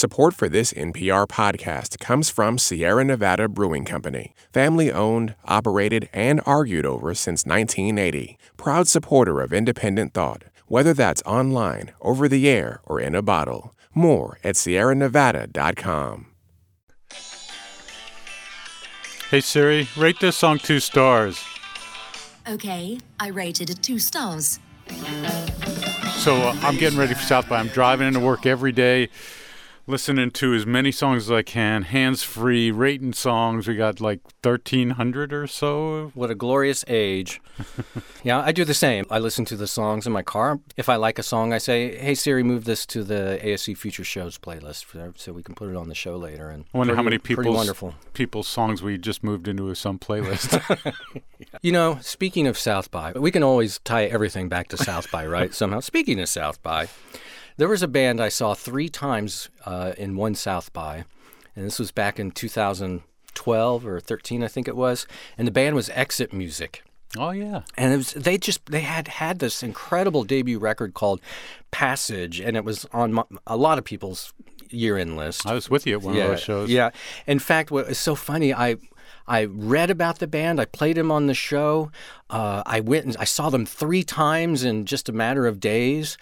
Support for this NPR podcast comes from Sierra Nevada Brewing Company, family owned, operated, and argued over since 1980. Proud supporter of independent thought, whether that's online, over the air, or in a bottle. More at sierranevada.com. Hey Siri, rate this song two stars. Okay, I rated it two stars. So uh, I'm getting ready for South by. I'm driving into work every day listening to as many songs as I can, hands free, rating songs. We got like 1,300 or so. What a glorious age. yeah, I do the same. I listen to the songs in my car. If I like a song, I say, hey, Siri, move this to the ASC Future Shows playlist for, so we can put it on the show later. And I wonder pretty, how many people's, wonderful. people's songs we just moved into some playlist. you know, speaking of South by, we can always tie everything back to South by, right? Somehow. Speaking of South by, there was a band I saw three times uh, in one South by, and this was back in 2012 or 13, I think it was. And the band was Exitmusic. Oh yeah, and it was they just they had had this incredible debut record called Passage, and it was on my, a lot of people's year-end list. I was with you at one yeah, of those shows. Yeah, in fact, what was so funny, I I read about the band. I played them on the show. Uh, I went and I saw them three times in just a matter of days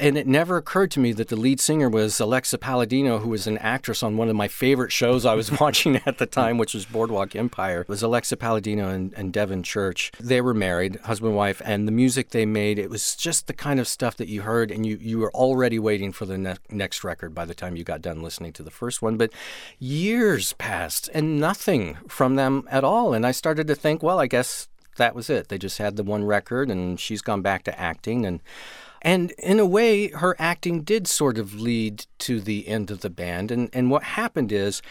and it never occurred to me that the lead singer was Aleksa Palladino, who was an actress on one of my favorite shows I was watching at the time, which was Boardwalk Empire. It was Aleksa Palladino and, and Devon Church. They were married, husband and wife, and the music they made, it was just the kind of stuff that you heard, and you, you were already waiting for the ne- next record by the time you got done listening to the first one. But years passed, and nothing from them at all. And I started to think, well, I guess that was it. They just had the one record, and she's gone back to acting. And and in a way, her acting did sort of lead to the end of the band. And, and what happened is,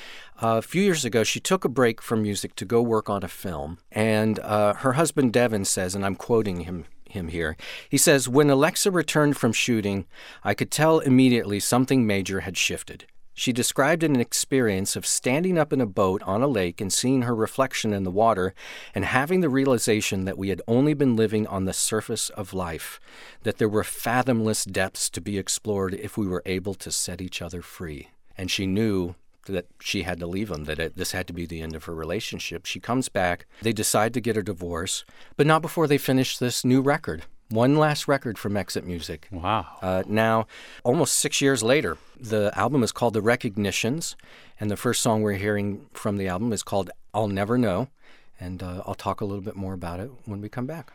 uh, a few years ago, she took a break from music to go work on a film. And uh, her husband, Devon, says, and I'm quoting him him here. He says, When Aleksa returned from shooting, I could tell immediately something major had shifted. She described an experience of standing up in a boat on a lake and seeing her reflection in the water and having the realization that we had only been living on the surface of life, that there were fathomless depths to be explored if we were able to set each other free. And she knew that she had to leave him, that it, this had to be the end of her relationship. She comes back. They decide to get a divorce, but not before they finish this new record. One last record from Exitmusic. Wow. Uh, now, almost six years later, the album is called The Recognitions, and the first song we're hearing from the album is called I'll Never Know. And uh, I'll talk a little bit more about it when we come back.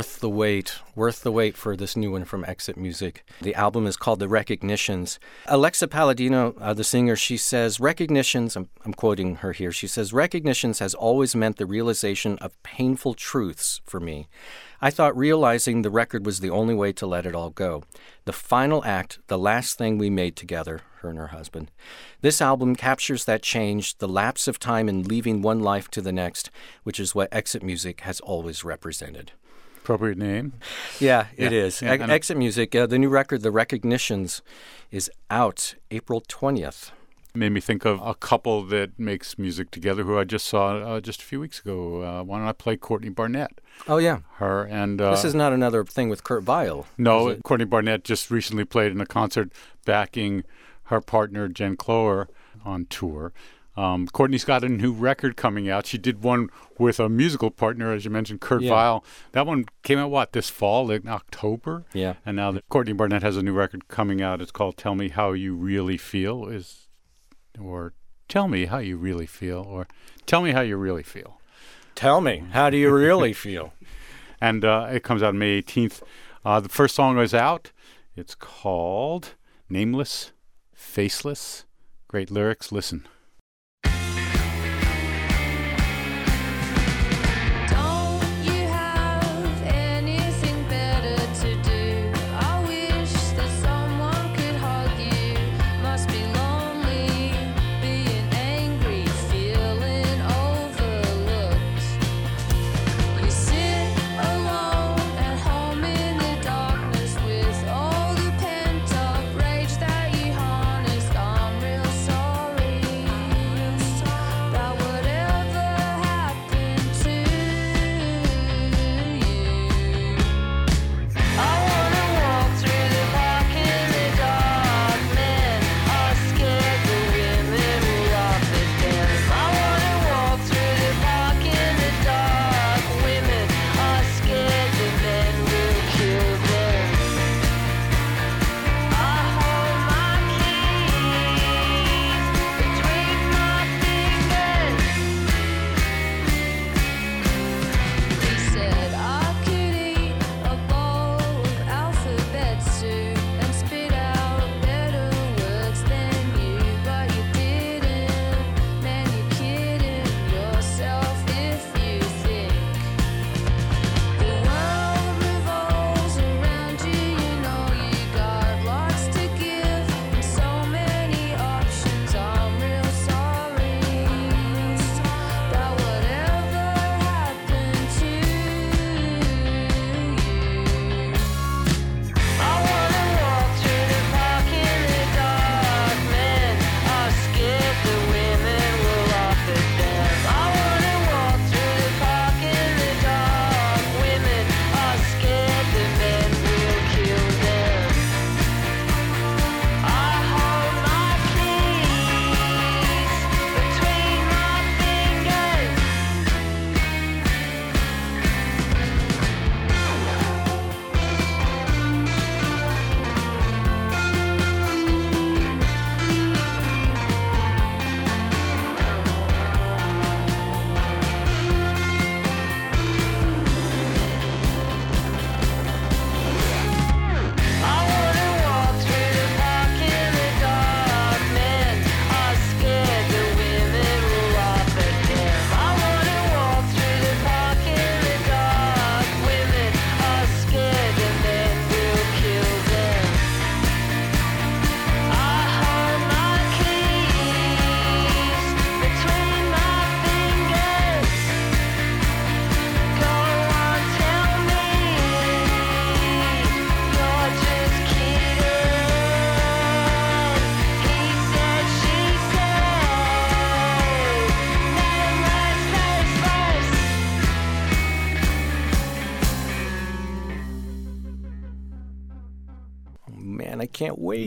Worth the wait. Worth the wait for this new one from Exitmusic. The album is called The Recognitions. Aleksa Palladino, uh, the singer, she says, Recognitions, I'm, I'm quoting her here, she says, Recognitions has always meant the realization of painful truths for me. I thought realizing the record was the only way to let it all go. The final act, the last thing we made together, her and her husband. This album captures that change, the lapse of time in leaving one life to the next, which is what Exitmusic has always represented. Appropriate name. Yeah, it Yeah, is. yeah, Ex- Exitmusic, uh, the new record, The Recognitions, is out April 20th. Made me think of a couple that makes music together who I just saw uh, just a few weeks ago. Uh, why don't I play Courtney Barnett? Oh, yeah. Her and uh, This is not another thing with Kurt Vile. No. Courtney Barnett just recently played in a concert backing her partner Jen Cloher on tour. Um, Courtney's got a new record coming out. She did one with a musical partner, as you mentioned, Kurt Yeah. Vile. That one came out what this fall, in October. Yeah. And now that Courtney Barnett has a new record coming out. It's called "Tell Me How You Really Feel," is or "Tell Me How You Really Feel," or "Tell Me How You Really Feel." Tell me, how do you really feel? and uh, it comes out May 18th. Uh, the first song is out. It's called Nameless, Faceless. Great lyrics. Listen.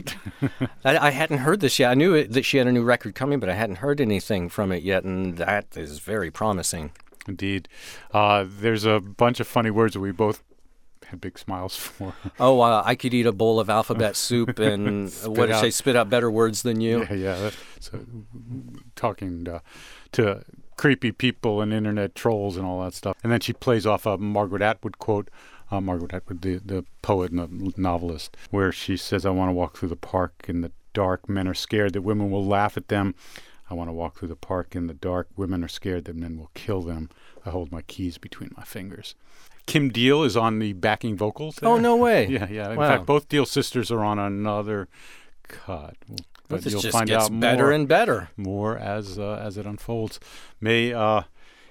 Can't. I, I hadn't heard this yet. I knew it, that she had a new record coming, but I hadn't heard anything from it yet, and that is very promising. Indeed. Uh, there's a bunch of funny words that we both had big smiles for. Oh, uh, I could eat a bowl of alphabet soup and what did say? Spit out better words than you. yeah, yeah. So, talking uh, to creepy people and internet trolls and all that stuff. And then she plays off a Margaret Atwood quote. Uh, Margaret Atwood, the, the poet and the novelist, where she says, I want to walk through the park in the dark. Men are scared that women will laugh at them. I want to walk through the park in the dark. Women are scared that men will kill them. I hold my keys between my fingers. Kim Deal is on the backing vocals. Oh, no way. Yeah, yeah. In Wow. fact, both Deal sisters are on another cut. But this you'll just find gets out better more, and better. more as uh, as it unfolds. May uh,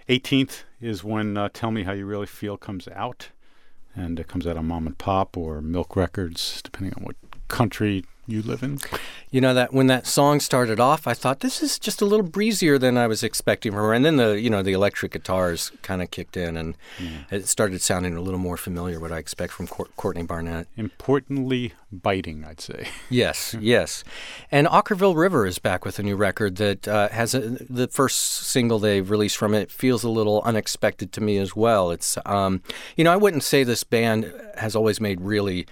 18th is when uh, "Tell Me How You Really Feel" comes out, and it comes out on Mom and Pop or Milk Records, depending on what country you live in. You know that when that song started off, I thought this is just a little breezier than I was expecting from her, and then the you know the electric guitars kind of kicked in, and it started sounding a little more familiar. What I expect from Cour- Courtney Barnett. Importantly, biting, I'd say. Yes, yes. And Okkervil River is back with a new record that uh, has a, the first single they've released from it feels a little unexpected to me as well. It's, um, you know, I wouldn't say this band has always made really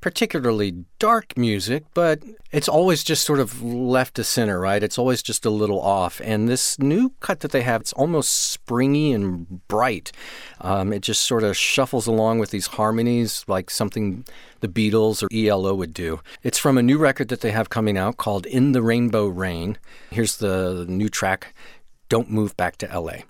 particularly dark music, but it's always just sort of left to center, right? It's always just a little off. And this new cut that they have, it's almost springy and bright. Um, it just sort of shuffles along with these harmonies like something the Beatles or ELO would do. It's from a new record that they have coming out called In the Rainbow Rain. Here's the new track, Don't Move Back to LA.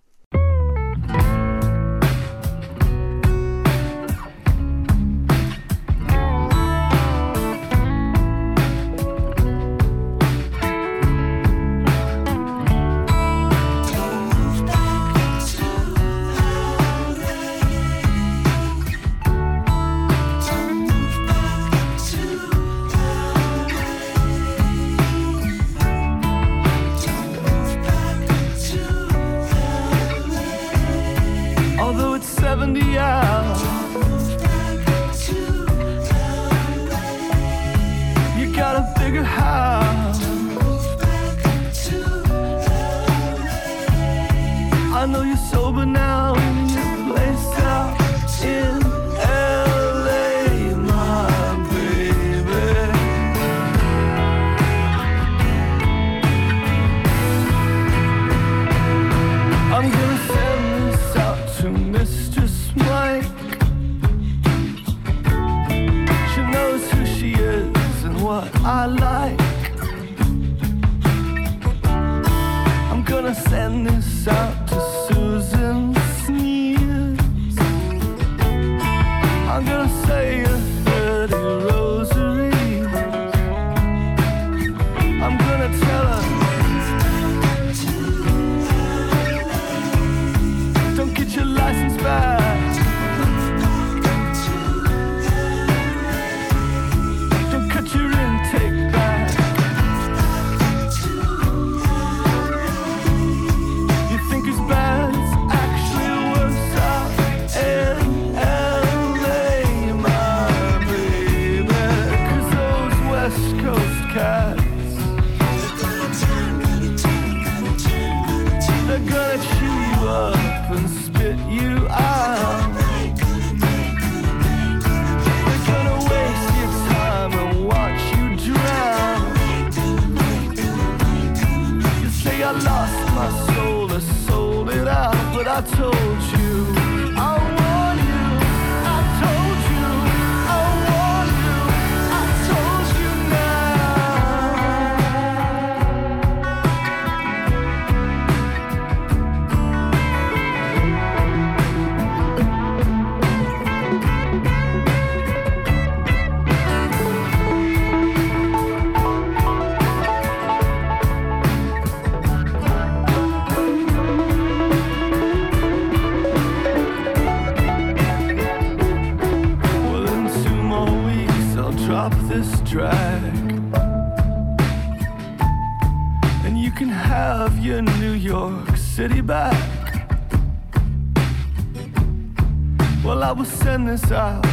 Send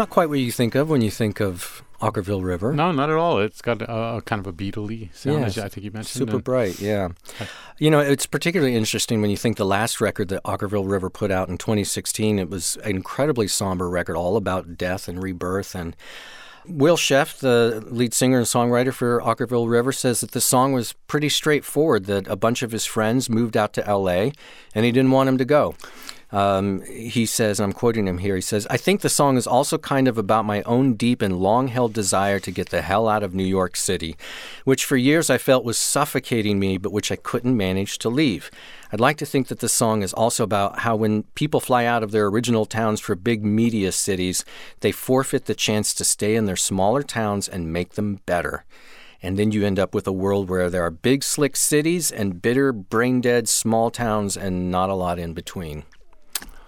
Not quite what you think of when you think of Okkervil River. No, not at all. It's got a, a kind of a Beatley sound, as Yes. I think you mentioned. Super and- bright, yeah. You know, it's particularly interesting when you think the last record that Okkervil River put out in 2016, it was an incredibly somber record all about death and rebirth. And Will Sheff, the lead singer and songwriter for Okkervil River, says that the song was pretty straightforward, that a bunch of his friends moved out to LA and he didn't want him to go. Um, he says, and I'm quoting him here, he says, I think the song is also kind of about my own deep and long held desire to get the hell out of New York City, which for years I felt was suffocating me, but which I couldn't manage to leave. I'd like to think that the song is also about how when people fly out of their original towns for big media cities, they forfeit the chance to stay in their smaller towns and make them better. And then you end up with a world where there are big, slick cities and bitter, brain dead small towns and not a lot in between.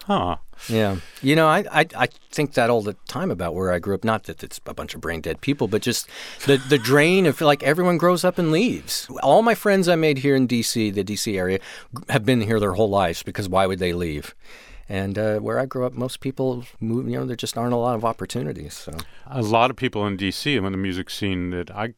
Huh. Yeah. You know, I, I I think that all the time about where I grew up. Not that it's a bunch of brain dead people, but just the the drain of like everyone grows up and leaves. All my friends I made here in D.C., the D.C. area, have been here their whole lives because why would they leave? And uh, where I grew up, most people move. You know, there just aren't a lot of opportunities. So A lot of people in D.C. and when the music scene that I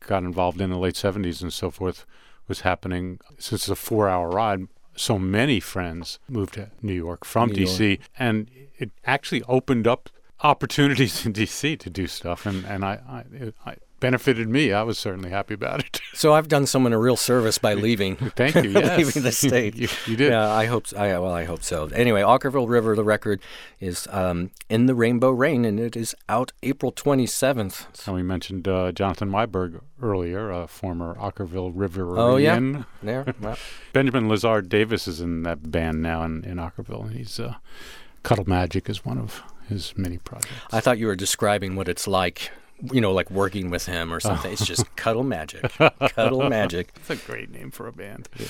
got involved in the late 70s and so forth was happening, since it's a four hour ride, so many friends moved to New York from New D.C. And it actually opened up opportunities in D.C. to do stuff. And, and I, I, I benefited me. I was certainly happy about it. so I've done someone a real service by leaving. Thank you. Yes. leaving the state. you, you did. Yeah, I hope. So. I, well, I hope so. Anyway, Okkervil River, the record is um, in the Rainbow Rain, and it is out April twenty seventh. And we mentioned uh, Jonathan Meiburg earlier, a former Okkervil River. Oh yeah, there. Well, Benjamin Lazar Davis is in that band now in, in Okkervil. He's uh, Cuddle Magic is one of his many projects. I thought you were describing what it's like. You know, like working with him or something. It's just cuddle magic, cuddle magic. It's a great name for a band. Yeah.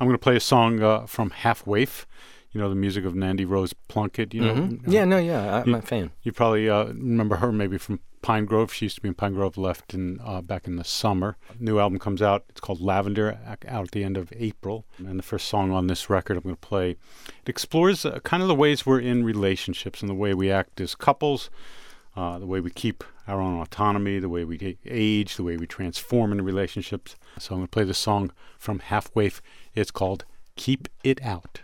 I'm going to play a song uh, from Half Waif. You know the music of Nandi Rose Plunkett. You know, Mhm. Yeah, no, yeah, I- I'm a fan. You probably uh, remember her maybe from Pinegrove. She used to be in Pinegrove. Left in uh, back in the summer. New album comes out. It's called Lavender. Out at the end of April. And the first song on this record I'm going to play. It explores uh, kind of the ways we're in relationships and the way we act as couples. Uh, the way we keep our own autonomy, the way we age, the way we transform in relationships. So I'm going to play this song from Half Waif. It's called Keep It Out.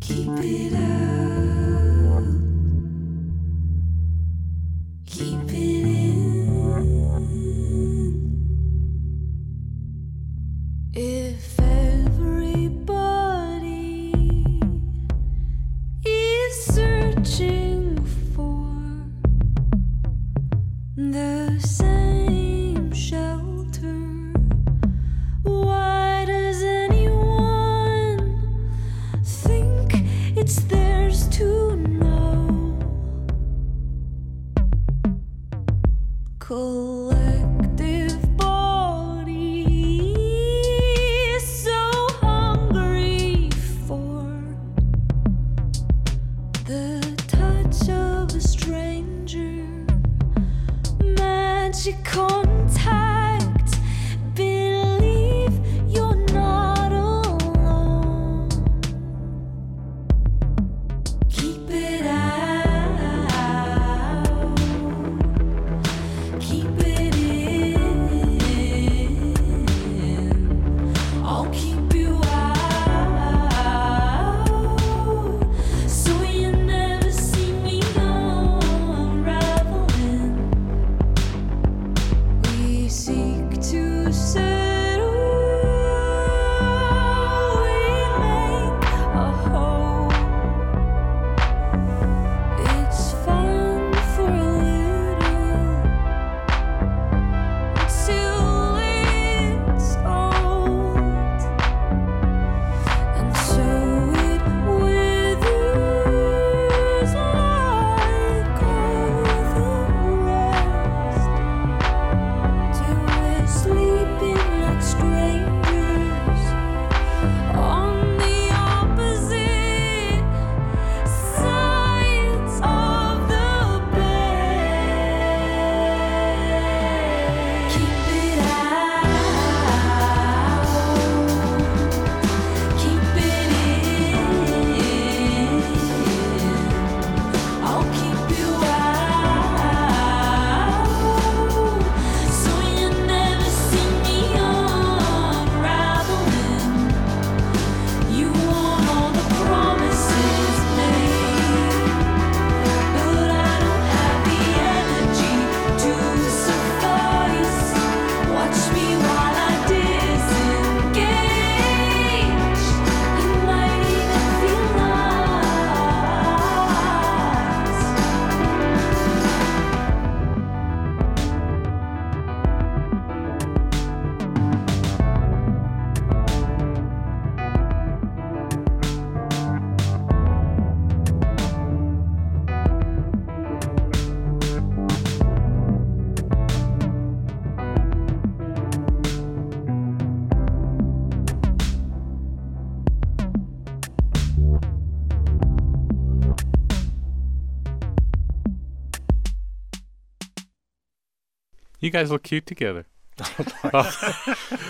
Keep it out. You guys look cute together.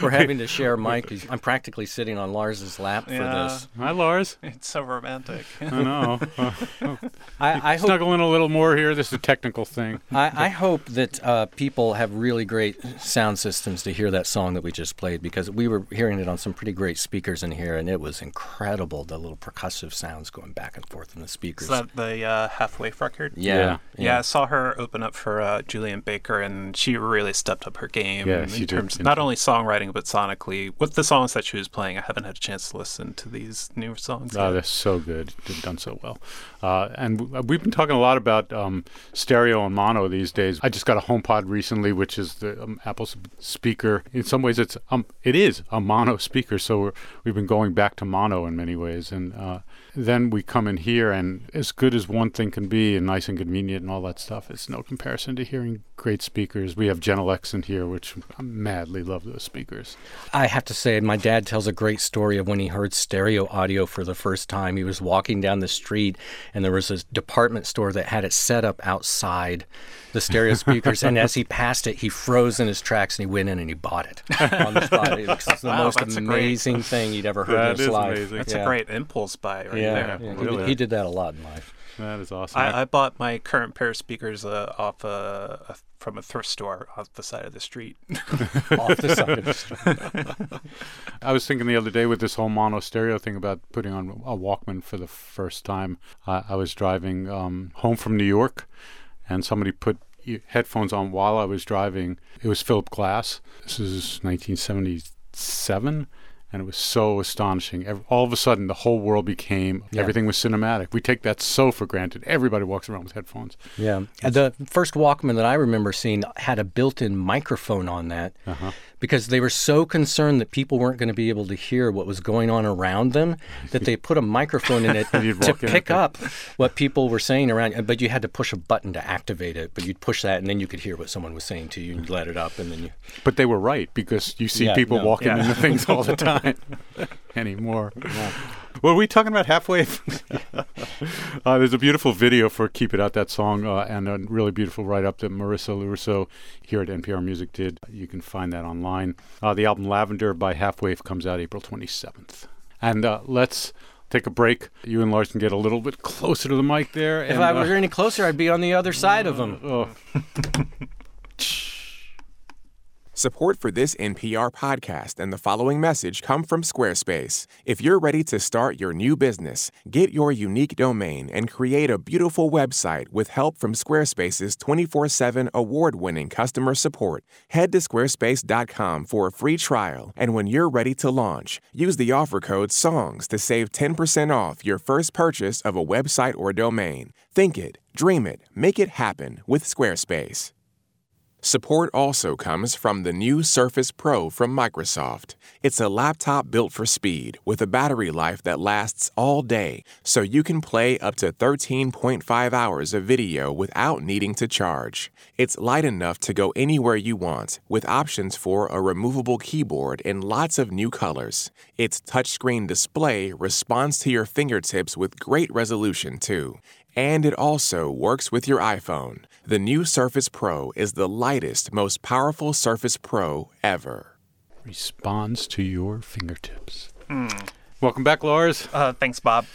We're having to share Mike. He's- I'm practically sitting on Lars's lap for this. Hi, Lars. It's so romantic. I know. Uh, I, I hope snuggle in a little more here. This is a technical thing. I, I hope that uh, people have really great sound systems to hear that song that we just played because we were hearing it on some pretty great speakers in here, and it was incredible the little percussive sounds going back and forth in the speakers. Is that the uh, Half Waif record? yeah, Yeah, I saw her open up for uh, Julien Baker, and she really stepped up her game Yeah, in she did. terms not only songwriting but sonically. With the songs that she was playing, I haven't had a chance to listen to these newer songs. Oh, yet. they're so good. They've done so well. Uh, and w- we've been talking a lot about um, stereo and mono these days. I just got a HomePod recently, which is the um, Apple speaker. In some ways, it's um, it is a mono speaker. So we're, we've been going back to mono in many ways. And uh, then we come in here, and as good as one thing can be, and nice and convenient, and all that stuff, it's no comparison to hearing great speakers. We have Genelec in here, which I madly love those speakers. I have to say, my dad tells a great story of when he heard stereo audio for the first time. He was walking down the street, and there was a department store that had it set up outside the stereo speakers. and as he passed it, he froze in his tracks and he went in and he bought it on the spot. It's the Wow, most that's a great- amazing thing he'd ever heard That in his is life. amazing. That's yeah. a great impulse buy right Yeah, there. yeah. He Really. did- He, did that a lot in life. That is awesome. I, I bought my current pair of speakers uh, off uh, a, from a thrift store off the side of the street. Off the side of the street. I was thinking the other day with this whole mono stereo thing about putting on a Walkman for the first time. I I was driving um, home from New York, and somebody put headphones on while I was driving. It was Philip Glass. This is 1977. And it was so astonishing. All of a sudden, the whole world became everything was cinematic. We take that so for granted. Everybody walks around with headphones. Yeah. The first Walkman that I remember seeing had a built in microphone on that Uh-huh. Because they were so concerned that people weren't going to be able to hear what was going on around them that they put a microphone in it to pick up what people were saying around you. But you had to push a button to activate it. But you'd push that and then you could hear what someone was saying to you and you'd let it up and then you. But they were right because you see Yeah, people no, walking yeah. into things all the time anymore. Were we talking about Half Waif? uh, there's a beautiful video for "Keep It Out" that song, uh, and a really beautiful write-up that Marissa Lorusso here at NPR Music did. You can find that online. Uh, the album "Lavender" by Half Waif comes out April 27th. And uh, let's take a break. You and Lars can get a little bit closer to the mic there. If and, I uh, were any closer, I'd be on the other side of them. oh, Support for this NPR podcast and the following message come from Squarespace. If you're ready to start your new business, get your unique domain and create a beautiful website with help from Squarespace's 24 7 award winning customer support, head to squarespace.com for a free trial. And when you're ready to launch, use the offer code SONGS to save 10% off your first purchase of a website or domain. Think it, dream it, make it happen with Squarespace. Support also comes from the new Surface Pro from Microsoft. It's a laptop built for speed with a battery life that lasts all day, so you can play up to 13.5 hours of video without needing to charge. It's light enough to go anywhere you want, with options for a removable keyboard in lots of new colors. Its touchscreen display responds to your fingertips with great resolution, too. And it also works with your iPhone. The new Surface Pro is the lightest, most powerful Surface Pro ever. responds to your fingertips. Welcome back, Lars. Uh, thanks, Bob.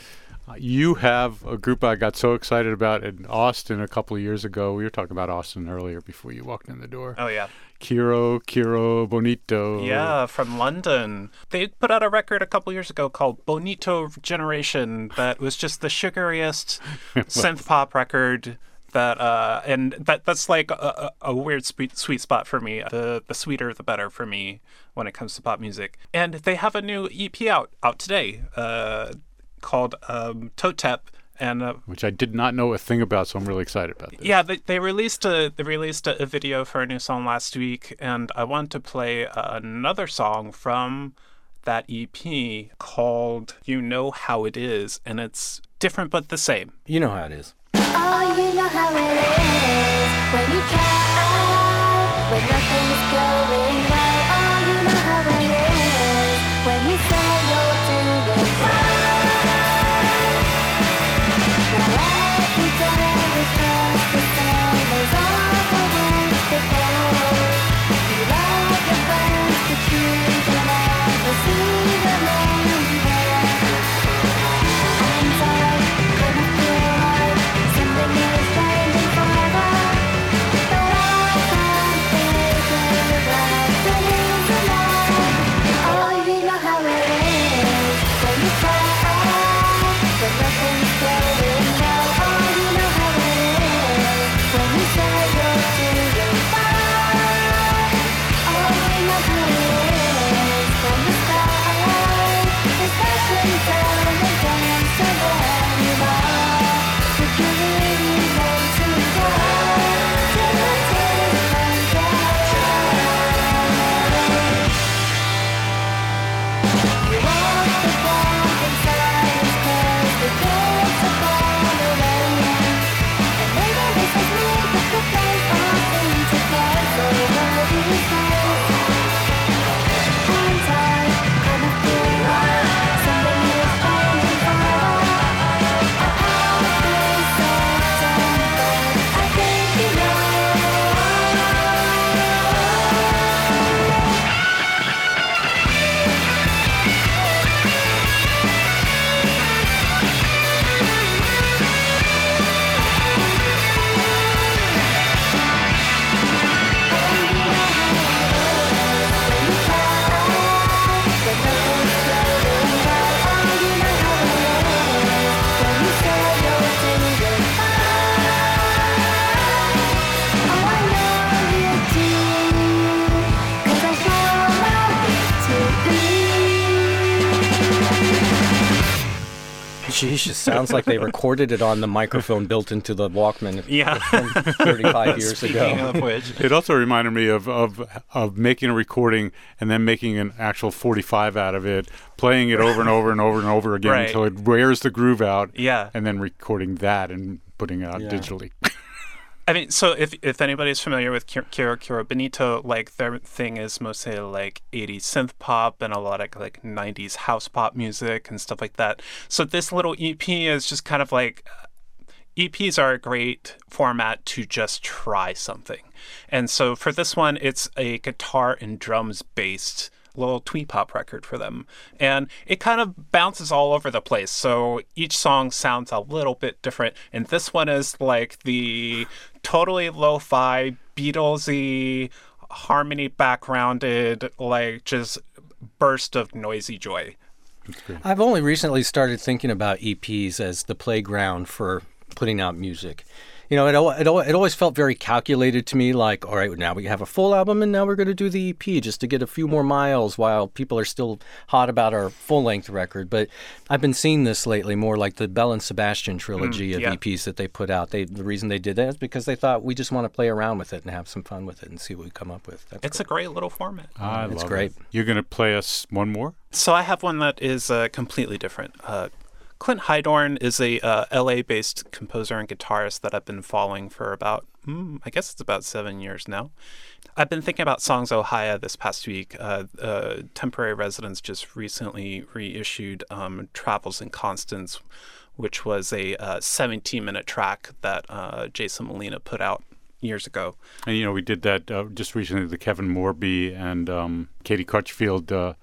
Uh, You have a group I got so excited about in Austin a couple of years ago. We were talking about Austin earlier before you walked in the door. Oh yeah, Kero, Kero, Bonito. yeah, from London. They put out a record a couple years ago called Bonito Generation that was just the sugariest synth pop record. That uh, and that that's like a, a weird sweet sweet spot for me. The the sweeter the better for me when it comes to pop music. And they have a new EP out out today, uh, called um, Totep, and uh, Which I did not know a thing about, so I'm really excited about this. Yeah, they, they released a they released a, a video for a new song last week, and I want to play another song from that EP called "You Know How It Is," and it's different but the same. You know how it is. Oh, you know how it is when you try, when nothing's going Sheesh, it sounds like they recorded it on the microphone built into the Walkman Yeah. 35 years Speaking ago. of which, It also reminded me of, of of making a recording and then making an actual 45 out of it, playing it over and over and over and over again Right. until it wears the groove out, yeah. and then recording that and putting it out Yeah. digitally. I mean, so if if anybody's familiar with Kero Kero Bonito, like their thing is mostly like 80s synth pop and a lot of like 90s house pop music and stuff like that. So this little EP is just kind of like uh, EPs are a great format to just try something. And so for this one, it's a guitar and drums based little twee pop record for them. And it kind of bounces all over the place. So each song sounds a little bit different. And this one is like the totally lo fi, Beatlesy, harmony backgrounded, like just burst of noisy joy. I've only recently started thinking about EPs as the playground for putting out music. You know, it, it, it always felt very calculated to me like, all right, now we have a full album and now we're going to do the EP just to get a few more miles while people are still hot about our full length record. But I've been seeing this lately more like the Belle and Sebastian trilogy of yeah. EPs that they put out. They The reason they did that is because they thought we just want to play around with it and have some fun with it and see what we come up with. That's It's a great little format. I It's love great. It. You're going to play us one more? So I have one that is uh, completely different. Uh, Clint Heidorn is a uh, LA-based composer and guitarist that I've been following for about, mm, I guess it's about seven years now. I've been thinking about Songs: Ohia this past week. Uh, uh, Temporary Residence just recently reissued um, Travels in Constants, which was a 17-minute track that uh, Jason Molina put out years ago. And you know, we did that uh, just recently. The Kevin Morby and um, Katie Crutchfield uh,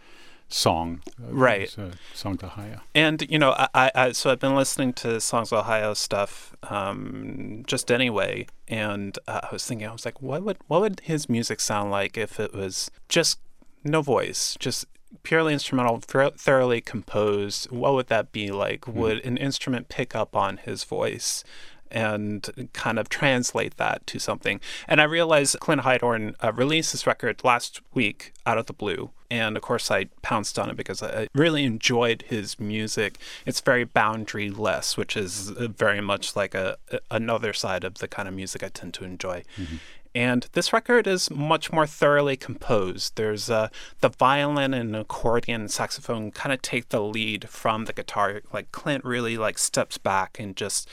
song, Right. song to Haya. And you know, I, I, so I've been listening to Songs of Ohio stuff um, just anyway, and uh, I was thinking, I was like, what would what would his music sound like if it was just no voice, just purely instrumental, thoroughly composed? What would that be like? Would an instrument pick up on his voice? And kind of translate that to something. And I realized Clint Heidorn uh, released this record last week out of the blue. And of course, I pounced on it because I really enjoyed his music. It's very boundaryless, which is uh, very much like a, a- another side of the kind of music I tend to enjoy. And this record is much more thoroughly composed. There's uh, the violin and accordion and saxophone kind of take the lead from the guitar. Like Clint really like steps back and just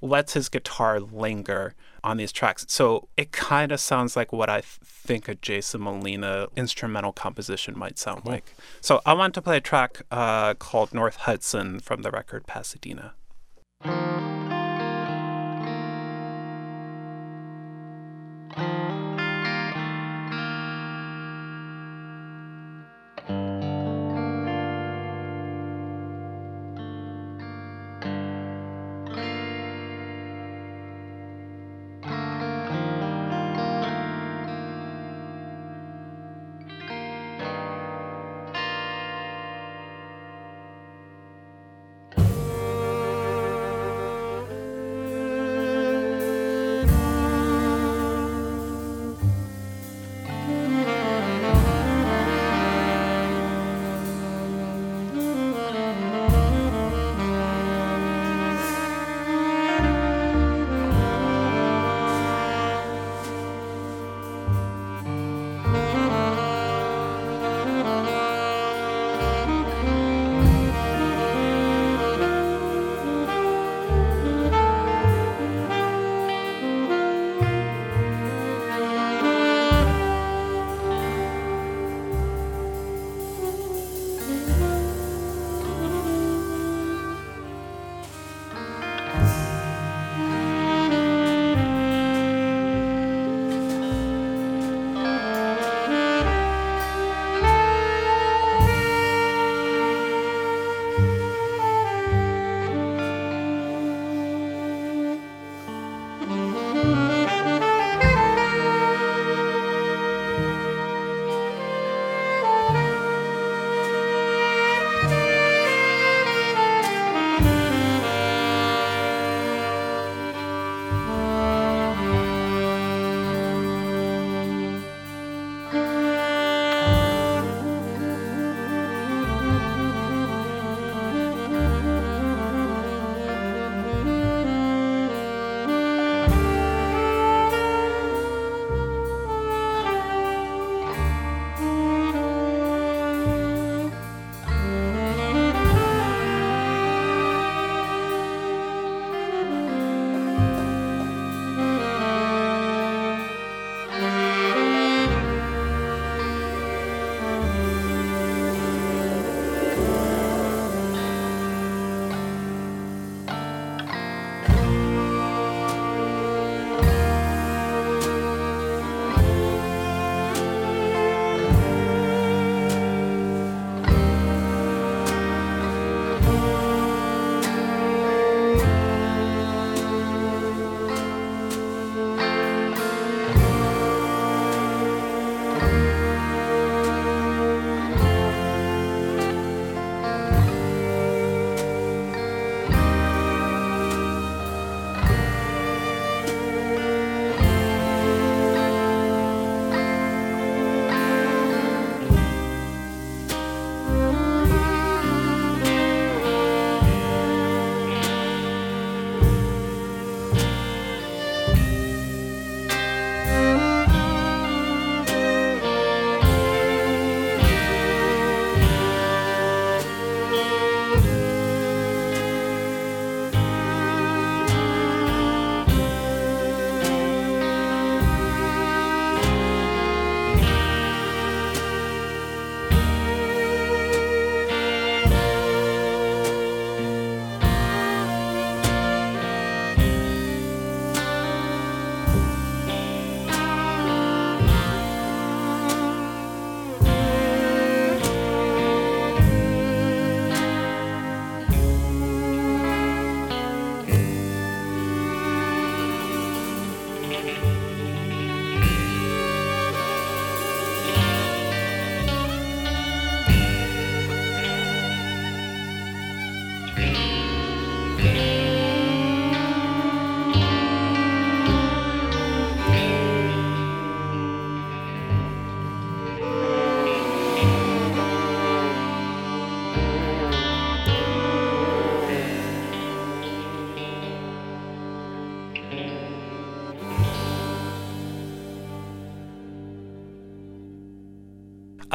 lets his guitar linger on these tracks. So it kind of sounds like what I th- think a Jason Molina instrumental composition might sound like. So I want to play a track uh, called North Hudson from the record Pasadena.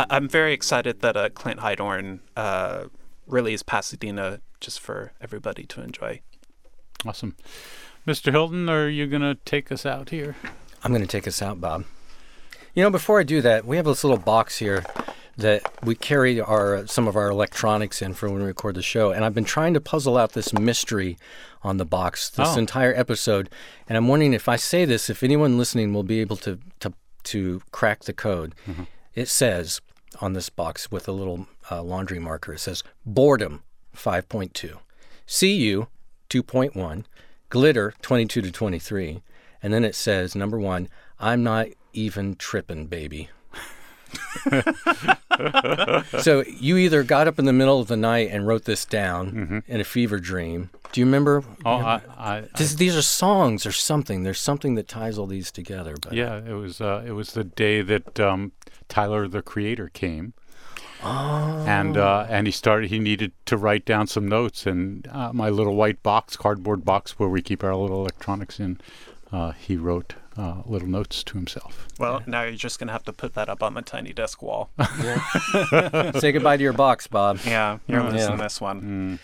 I- I'm very excited that uh, Clint Heidorn uh, released Pasadena just for everybody to enjoy. Awesome. Mr. Hilton, are you going to take us out here? I'm going to take us out, Bob. You know, before I do that, we have this little box here that we carry our some of our electronics in for when we record the show, and I've been trying to puzzle out this mystery on the box this Oh. entire episode, and I'm wondering if I say this, if anyone listening will be able to to to crack the code. It says on this box with a little uh, laundry marker, it says boredom 5.2, CU 2.1, glitter 22 to 23, and then it says number one, I'm not even tripping, baby. so you either got up in the middle of the night and wrote this down in a fever dream. Do you remember? Mm-hmm. Oh, I, I, I these are songs or something. There's something that ties all these together. But yeah, it was uh, it was the day that um, Tyler the Creator came. And uh, and he started. He needed to write down some notes, and uh, my little white box, cardboard box, where we keep our little electronics in. Uh, he wrote uh, little notes to himself. Well, now you're just gonna have to put that up on the tiny desk wall. say goodbye to your box, Bob. yeah, you're losing Yeah. this one.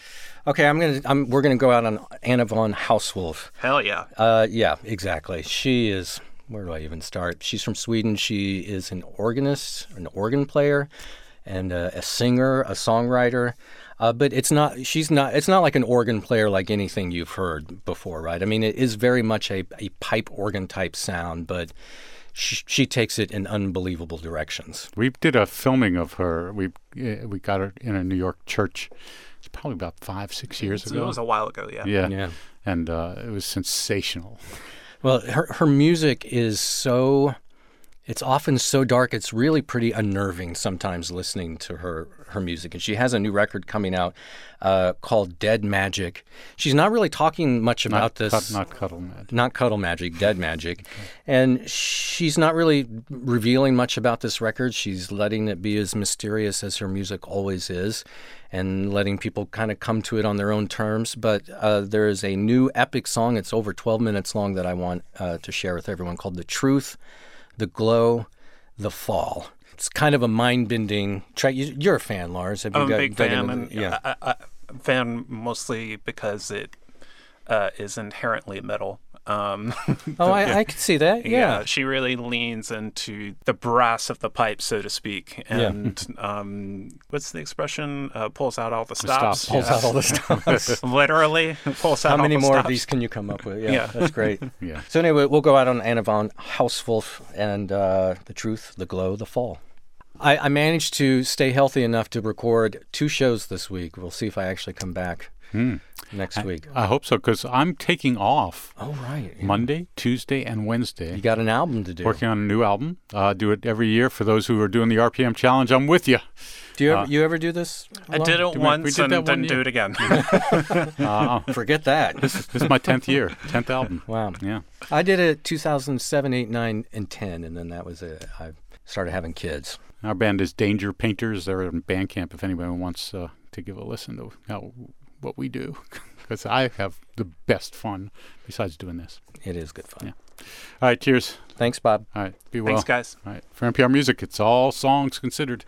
Okay, I'm gonna. I'm, we're gonna go out on Anna von Hausswolff. Hell yeah. Uh, yeah, exactly. She is. Where do I even start? She's from Sweden. She is an organist, an organ player, and uh, a singer, a songwriter. Uh, but it's not. She's not. It's not like an organ player like anything you've heard before, right? I mean, it is very much a, a pipe organ type sound, but she, she takes it in unbelievable directions. We did a filming of her. We uh, we got her in a New York church. It's probably about five, six years ago. it was a while ago, yeah. yeah. Yeah. and uh, it was sensational. Well, her her music is so it's often so dark it's really pretty unnerving sometimes listening to her her music and she has a new record coming out uh, called Dead Magic. She's not really talking much about Not, this not cuddle magic. not cuddle magic, dead magic. And she's not really revealing much about this record. She's letting it be as mysterious as her music always is and letting people kind of come to it on their own terms. But uh, there is a new epic song, it's over 12 minutes long, that I want uh, to share with everyone called The Truth, The Glow, The Fall. It's kind of a mind-bending track. You- You're a fan, Lars. Have you I'm a big fan, and yeah. I, I- fan mostly because it uh, is inherently metal. Um, oh, I, I can see that. Yeah. she really leans into the brass of the pipe, so to speak, and um, what's the expression? Uh, pulls out all the stops. stops, Pulls out all the stops. Literally pulls out. How all many the more of these can you come up with? Yeah, Yeah. that's great. Yeah. So anyway, we'll go out on Anna von Hausswolff and uh, the truth, the glow, the fall. I, I managed to stay healthy enough to record two shows this week. We'll see if I actually come back next week. I hope so because I'm taking off Oh right, Monday, Tuesday, and Wednesday. you got an album to do. Working on a new album. Uh, do it every year for those who are doing the RPM challenge. I'm with you. Do you ever, you ever do this? I did it Did we- we once did and didn't do it again. Uh, Forget that. this is my tenth year, tenth album. Wow. Yeah. I did it 2007, 8, 9, and 10, and then that was it. I started having kids. Our band is Danger Painters. They're in Bandcamp. If anyone wants uh, to give a listen to how what we do, because I have the best fun besides doing this. It is good fun. Yeah. All right. Cheers. Thanks, Bob. All right. Be well. Thanks, guys. All right. For NPR Music, it's all songs considered.